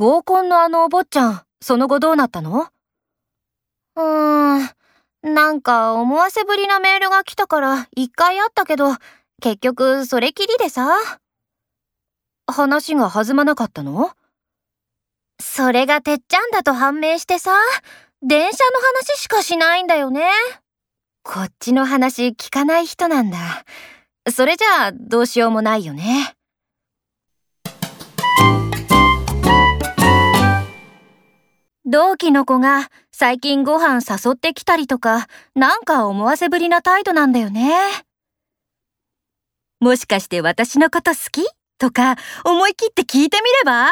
合コンのあのお坊ちゃん、その後どうなったの？うーん、なんか思わせぶりなメールが来たから一回会ったけど、結局それきりでさ。話が弾まなかったの？それがてっちゃんだと判明してさ、電車の話しかしないんだよね。こっちの話聞かない人なんだ。それじゃあどうしようもないよね。同期の子が最近ご飯誘ってきたりとか、なんか思わせぶりな態度なんだよね。もしかして私のこと好き？とか思い切って聞いてみれば？